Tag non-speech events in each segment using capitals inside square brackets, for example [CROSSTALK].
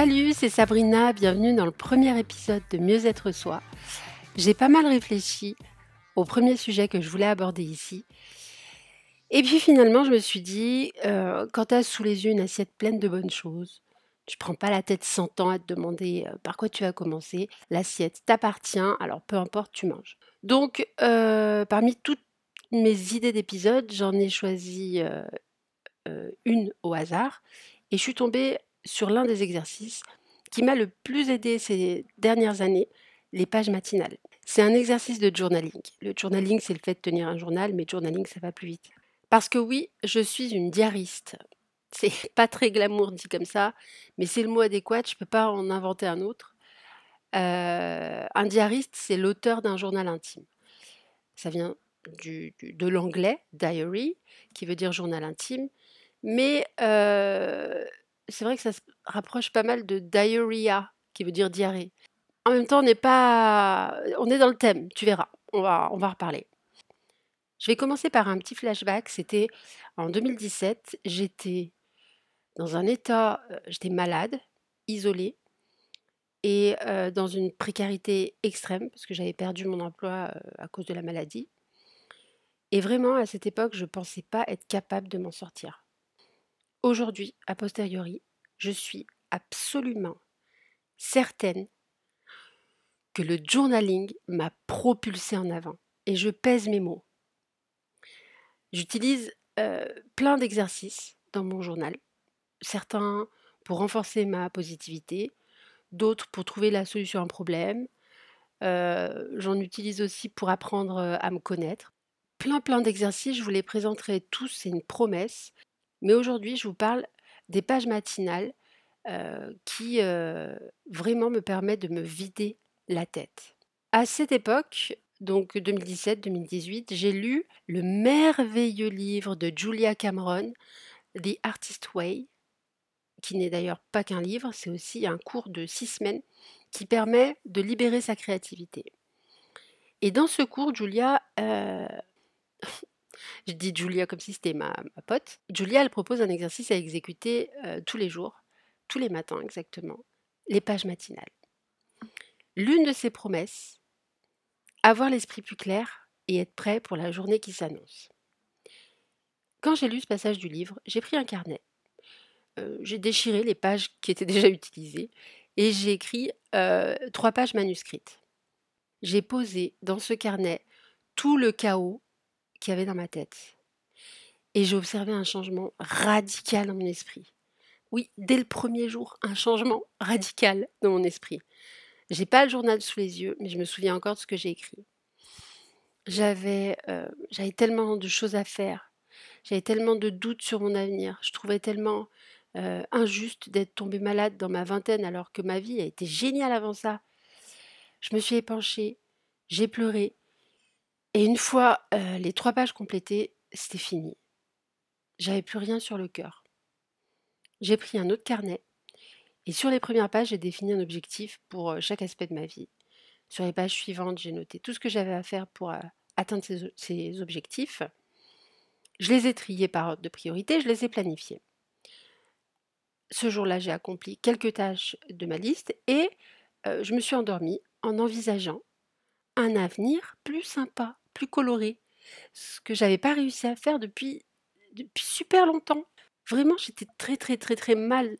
Salut, c'est Sabrina, bienvenue dans le premier épisode de Mieux être soi. J'ai pas mal réfléchi au premier sujet que je voulais aborder ici. Et puis finalement, je me suis dit, euh, quand tu as sous les yeux une assiette pleine de bonnes choses, tu prends pas la tête 100 ans à te demander euh, par quoi tu vas commencer. L'assiette t'appartient, alors peu importe, tu manges. Donc, euh, parmi toutes mes idées d'épisodes, j'en ai choisi une au hasard et je suis tombée sur l'un des exercices qui m'a le plus aidé ces dernières années, les pages matinales. C'est un exercice de journaling. Le journaling, c'est le fait de tenir un journal, mais journaling, ça va plus vite. Parce que oui, je suis une diariste. C'est [LAUGHS] pas très glamour dit comme ça, mais c'est le mot adéquat, je ne peux pas en inventer un autre. Euh, un diariste, c'est l'auteur d'un journal intime. Ça vient de l'anglais diary, qui veut dire journal intime, mais euh, c'est vrai que ça se rapproche pas mal de diarrhea, qui veut dire diarrhée. En même temps, on n'est pas, on est dans le thème. Tu verras. On va, on va reparler. Je vais commencer par un petit flashback. C'était en 2017. J'étais dans un état, euh, j'étais malade, isolée et euh, dans une précarité extrême parce que j'avais perdu mon emploi euh, à cause de la maladie. Et vraiment, à cette époque, je ne pensais pas être capable de m'en sortir. Aujourd'hui, a posteriori, je suis absolument certaine que le journaling m'a propulsé en avant. Et je pèse mes mots. J'utilise plein d'exercices dans mon journal. Certains pour renforcer ma positivité, d'autres pour trouver la solution à un problème. J'en utilise aussi pour apprendre à me connaître. Plein plein d'exercices, je vous les présenterai tous, c'est une promesse. Mais aujourd'hui, je vous parle des pages matinales qui vraiment me permettent de me vider la tête. À cette époque, donc 2017-2018, j'ai lu le merveilleux livre de Julia Cameron, The Artist Way, qui n'est d'ailleurs pas qu'un livre, c'est aussi un cours de six semaines qui permet de libérer sa créativité. Et dans ce cours, Julia, je dis Julia comme si c'était ma, pote, Julia, elle propose un exercice à exécuter tous les jours, tous les matins exactement, les pages matinales. L'une de ses promesses, avoir l'esprit plus clair et être prêt pour la journée qui s'annonce. Quand j'ai lu ce passage du livre, j'ai pris un carnet. Euh, j'ai déchiré les pages qui étaient déjà utilisées et j'ai écrit euh, trois pages manuscrites. J'ai posé dans ce carnet tout le chaos qu'il y avait dans ma tête. Et j'ai observé un changement radical dans mon esprit. Oui, dès le premier jour, un changement [LAUGHS] radical dans mon esprit. J'ai pas le journal sous les yeux, mais je me souviens encore de ce que j'ai écrit. J'avais, euh, tellement de choses à faire. J'avais tellement de doutes sur mon avenir. Je trouvais tellement euh, injuste d'être tombée malade dans ma vingtaine alors que ma vie a été géniale avant ça. Je me suis épanchée, j'ai pleuré. Et une fois euh, les trois pages complétées, c'était fini. J'avais plus rien sur le cœur. J'ai pris un autre carnet et sur les premières pages, j'ai défini un objectif pour chaque aspect de ma vie. Sur les pages suivantes, j'ai noté tout ce que j'avais à faire pour atteindre ces, objectifs. Je les ai triés par ordre de priorité, je les ai planifiés. Ce jour-là, j'ai accompli quelques tâches de ma liste et je me suis endormie en envisageant un avenir plus sympa, plus coloré, ce que j'avais pas réussi à faire depuis, depuis super longtemps. Vraiment, j'étais très très très très mal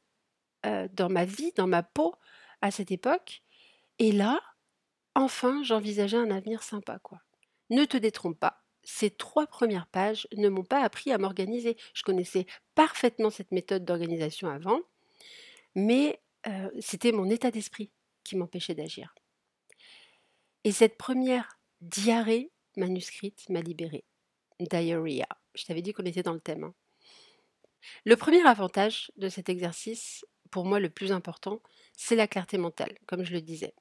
dans ma vie, dans ma peau à cette époque. Et là, enfin, j'envisageais un avenir sympa, quoi. Ne te détrompe pas. Ces trois premières pages ne m'ont pas appris à m'organiser. Je connaissais parfaitement cette méthode d'organisation avant, mais c'était mon état d'esprit qui m'empêchait d'agir. Et cette première diarrhée manuscrite m'a libérée. Diarrhea. Je t'avais dit qu'on était dans le thème. Hein. Le premier avantage de cet exercice, pour moi le plus important, c'est la clarté mentale, comme je le disais.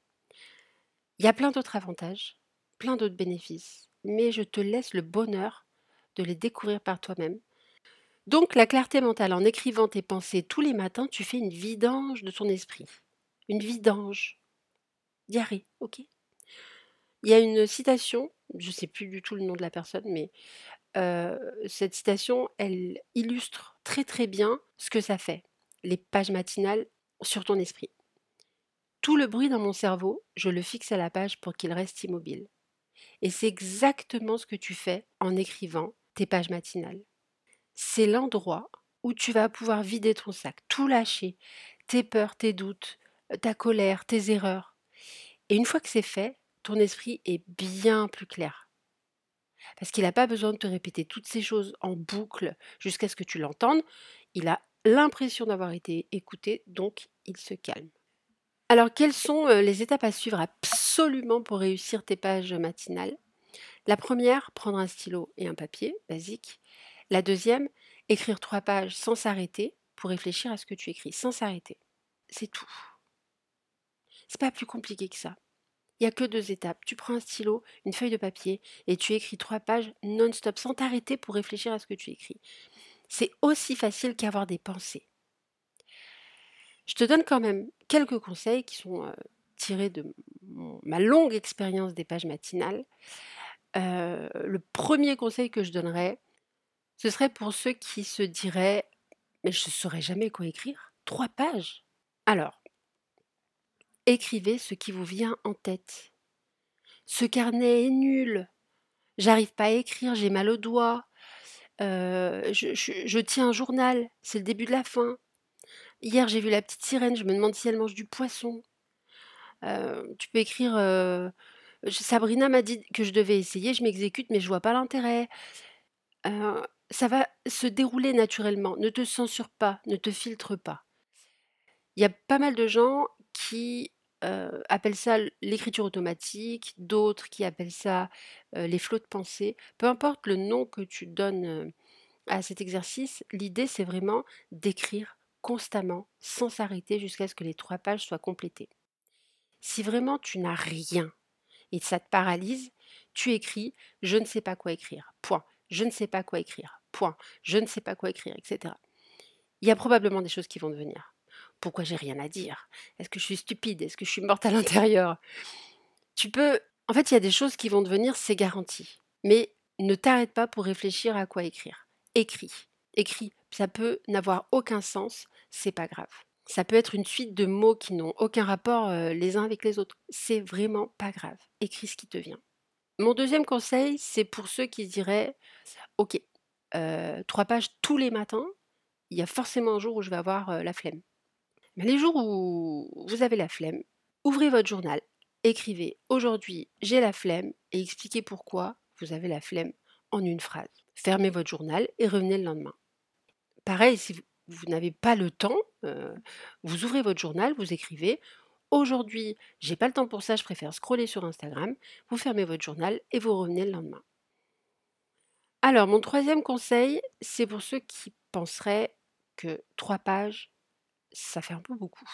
Il y a plein d'autres avantages, plein d'autres bénéfices, mais je te laisse le bonheur de les découvrir par toi-même. Donc la clarté mentale, en écrivant tes pensées tous les matins, tu fais une vidange de ton esprit. Une vidange. Diarrhée, ok Il y a une citation, je ne sais plus du tout le nom de la personne, mais cette citation, elle illustre très très bien ce que ça fait les pages matinales sur ton esprit. Tout le bruit dans mon cerveau, je le fixe à la page pour qu'il reste immobile. Et c'est exactement ce que tu fais en écrivant tes pages matinales. C'est l'endroit où tu vas pouvoir vider ton sac, tout lâcher, tes peurs, tes doutes, ta colère, tes erreurs. Et une fois que c'est fait, ton esprit est bien plus clair. Parce qu'il n'a pas besoin de te répéter toutes ces choses en boucle jusqu'à ce que tu l'entendes. Il a l'impression d'avoir été écouté, donc il se calme. Alors, quelles sont les étapes à suivre absolument pour réussir tes pages matinales? La première, prendre un stylo et un papier, basique. La deuxième, écrire trois pages sans s'arrêter pour réfléchir à ce que tu écris, sans s'arrêter. C'est tout. C'est pas plus compliqué que ça. Il n'y a que deux étapes. Tu prends un stylo, une feuille de papier et tu écris trois pages non-stop sans t'arrêter pour réfléchir à ce que tu écris. C'est aussi facile qu'avoir des pensées. Je te donne quand même quelques conseils qui sont tirés de ma longue expérience des pages matinales. le premier conseil que je donnerais, ce serait pour ceux qui se diraient Mais je ne saurais jamais quoi écrire. Trois pages? Alors, écrivez ce qui vous vient en tête. Ce carnet est nul. J'arrive pas à écrire, j'ai mal aux doigts. je, je tiens un journal, c'est le début de la fin. Hier, j'ai vu la petite sirène, je me demande si elle mange du poisson. tu peux écrire Sabrina m'a dit que je devais essayer, je m'exécute, mais je vois pas l'intérêt. ça va se dérouler naturellement. Ne te censure pas, ne te filtre pas. Il y a pas mal de gens qui appellent ça l'écriture automatique, d'autres qui appellent ça les flots de pensée. Peu importe le nom que tu donnes à cet exercice, l'idée c'est vraiment d'écrire constamment, sans s'arrêter jusqu'à ce que les trois pages soient complétées. Si vraiment tu n'as rien et ça te paralyse, tu écris je ne sais pas quoi écrire, point, je ne sais pas quoi écrire, point, je ne sais pas quoi écrire, etc. Il y a probablement des choses qui vont devenir. Pourquoi j'ai rien à dire? Est-ce que je suis stupide? Est-ce que je suis morte à l'intérieur? Tu peux. En fait, il y a des choses qui vont devenir, c'est garanti. Mais ne t'arrête pas pour réfléchir à quoi écrire. Écris. Écris. Ça peut n'avoir aucun sens, c'est pas grave. Ça peut être une suite de mots qui n'ont aucun rapport les uns avec les autres. C'est vraiment pas grave. Écris ce qui te vient. Mon deuxième conseil, c'est pour ceux qui diraient Ok, trois pages tous les matins, il y a forcément un jour où je vais avoir la flemme. Les jours où vous avez la flemme, ouvrez votre journal, écrivez Aujourd'hui, j'ai la flemme et expliquez pourquoi vous avez la flemme en une phrase. Fermez votre journal et revenez le lendemain. Pareil, si vous, n'avez pas le temps, vous ouvrez votre journal, vous écrivez Aujourd'hui, j'ai pas le temps pour ça, je préfère scroller sur Instagram. Vous fermez votre journal et vous revenez le lendemain. Alors, mon troisième conseil, c'est pour ceux qui penseraient que trois pages, ça fait un peu beaucoup.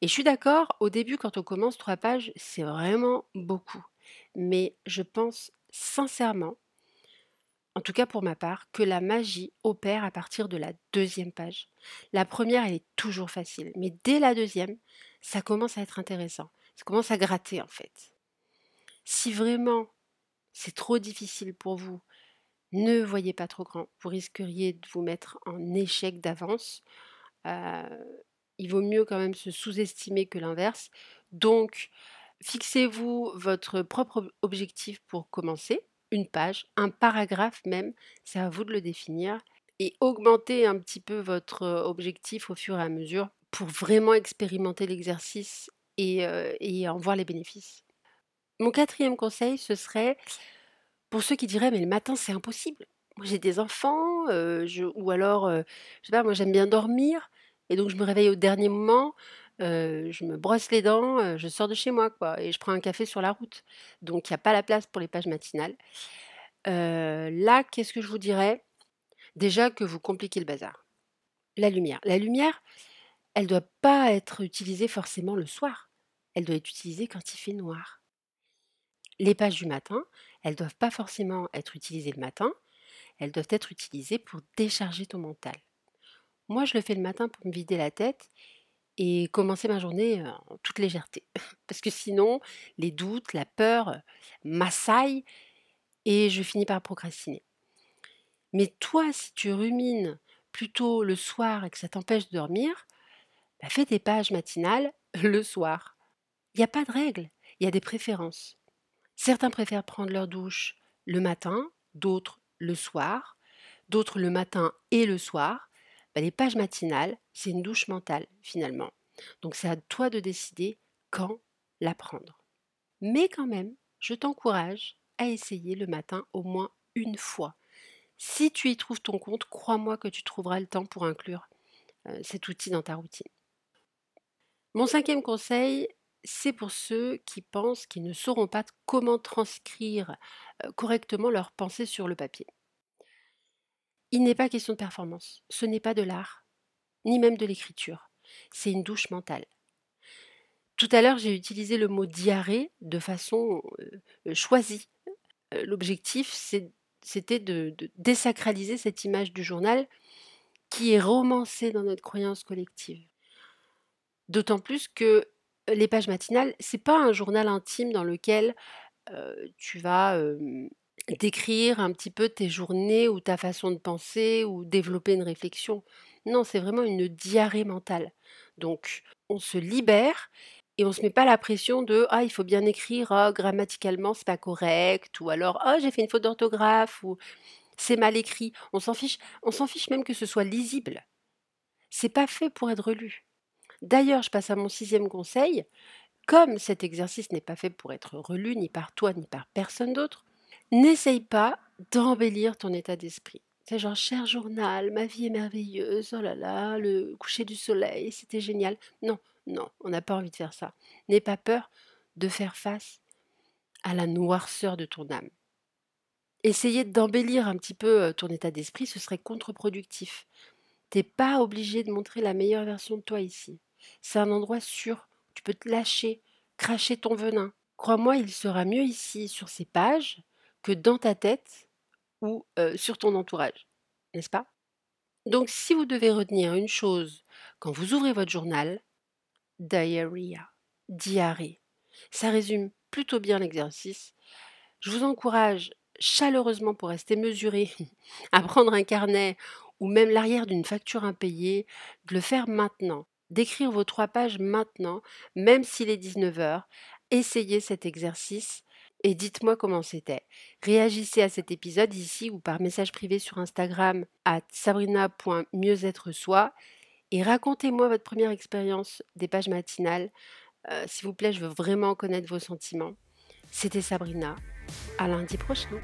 Et je suis d'accord, au début, quand on commence trois pages, c'est vraiment beaucoup. Mais je pense sincèrement en tout cas pour ma part, que la magie opère à partir de la deuxième page. La première, elle est toujours facile, mais dès la deuxième, ça commence à être intéressant. Ça commence à gratter en fait. Si vraiment c'est trop difficile pour vous, ne voyez pas trop grand. Vous risqueriez de vous mettre en échec d'avance. Euh, il vaut mieux quand même se sous-estimer que l'inverse. Donc, fixez-vous votre propre objectif pour commencer une page, un paragraphe même, c'est à vous de le définir, et augmenter un petit peu votre objectif au fur et à mesure pour vraiment expérimenter l'exercice et, en voir les bénéfices. Mon quatrième conseil, ce serait pour ceux qui diraient mais le matin c'est impossible. Moi j'ai des enfants, ou alors, je sais pas, moi j'aime bien dormir, et donc je me réveille au dernier moment je me brosse les dents, je sors de chez moi, quoi, et je prends un café sur la route. Donc il n'y a pas la place pour les pages matinales. là, qu'est-ce que je vous dirais? Déjà que vous compliquez le bazar. La lumière. La lumière, elle ne doit pas être utilisée forcément le soir. Elle doit être utilisée quand il fait noir. Les pages du matin, elles ne doivent pas forcément être utilisées le matin. Elles doivent être utilisées pour décharger ton mental. Moi, je le fais le matin pour me vider la tête et commencer ma journée en toute légèreté. [LAUGHS] Parce que sinon, les doutes, la peur m'assaillent et je finis par procrastiner. Mais toi, si tu rumines plutôt le soir et que ça t'empêche de dormir, bah, fais tes pages matinales [LAUGHS] le soir. Il n'y a pas de règle, il y a des préférences. Certains préfèrent prendre leur douche le matin, d'autres le soir, d'autres le matin et le soir. Bah, les pages matinales, c'est une douche mentale finalement. Donc c'est à toi de décider quand la prendre. Mais quand même, je t'encourage à essayer le matin au moins une fois. Si tu y trouves ton compte, crois-moi que tu trouveras le temps pour inclure euh, cet outil dans ta routine. Mon cinquième conseil, c'est pour ceux qui pensent qu'ils ne sauront pas comment transcrire euh, correctement leurs pensées sur le papier. Il n'est pas question de performance, ce n'est pas de l'art, ni même de l'écriture, c'est une douche mentale. Tout à l'heure, j'ai utilisé le mot diarrhée de façon euh, choisie. Euh, l'objectif, c'était de, désacraliser cette image du journal qui est romancée dans notre croyance collective. D'autant plus que les pages matinales, c'est pas un journal intime dans lequel tu vas décrire un petit peu tes journées ou ta façon de penser ou développer une réflexion. Non, c'est vraiment une diarrhée mentale. Donc, on se libère et on se met pas la pression de ah il faut bien écrire ah, grammaticalement c'est pas correct ou alors ah j'ai fait une faute d'orthographe ou c'est mal écrit. On s'en fiche, on s'en fiche même que ce soit lisible. C'est pas fait pour être lu. D'ailleurs, je passe à mon sixième conseil. Comme cet exercice n'est pas fait pour être relu ni par toi ni par personne d'autre, n'essaye pas d'embellir ton état d'esprit. C'est genre, cher journal, ma vie est merveilleuse, oh là là, le coucher du soleil, c'était génial. Non, non, on n'a pas envie de faire ça. N'aie pas peur de faire face à la noirceur de ton âme. Essayer d'embellir un petit peu euh, ton état d'esprit, ce serait contre-productif. T'es pas obligé de montrer la meilleure version de toi ici. C'est un endroit sûr. Tu peux te lâcher, cracher ton venin. Crois-moi, il sera mieux ici, sur ces pages, que dans ta tête ou sur ton entourage? N'est-ce pas? Donc, si vous devez retenir une chose quand vous ouvrez votre journal, diarrhea, diarrhée. Ça résume plutôt bien l'exercice. Je vous encourage chaleureusement pour rester mesuré [LAUGHS] à prendre un carnet ou même l'arrière d'une facture impayée, de le faire maintenant d'écrire vos trois pages maintenant, même s'il est 19h. Essayez cet exercice et dites-moi comment c'était. Réagissez à cet épisode ici ou par message privé sur Instagram à sabrina.mieuxêtre-soi et racontez-moi votre première expérience des pages matinales. Euh, s'il vous plaît, je veux vraiment connaître vos sentiments. C'était Sabrina. À lundi prochain.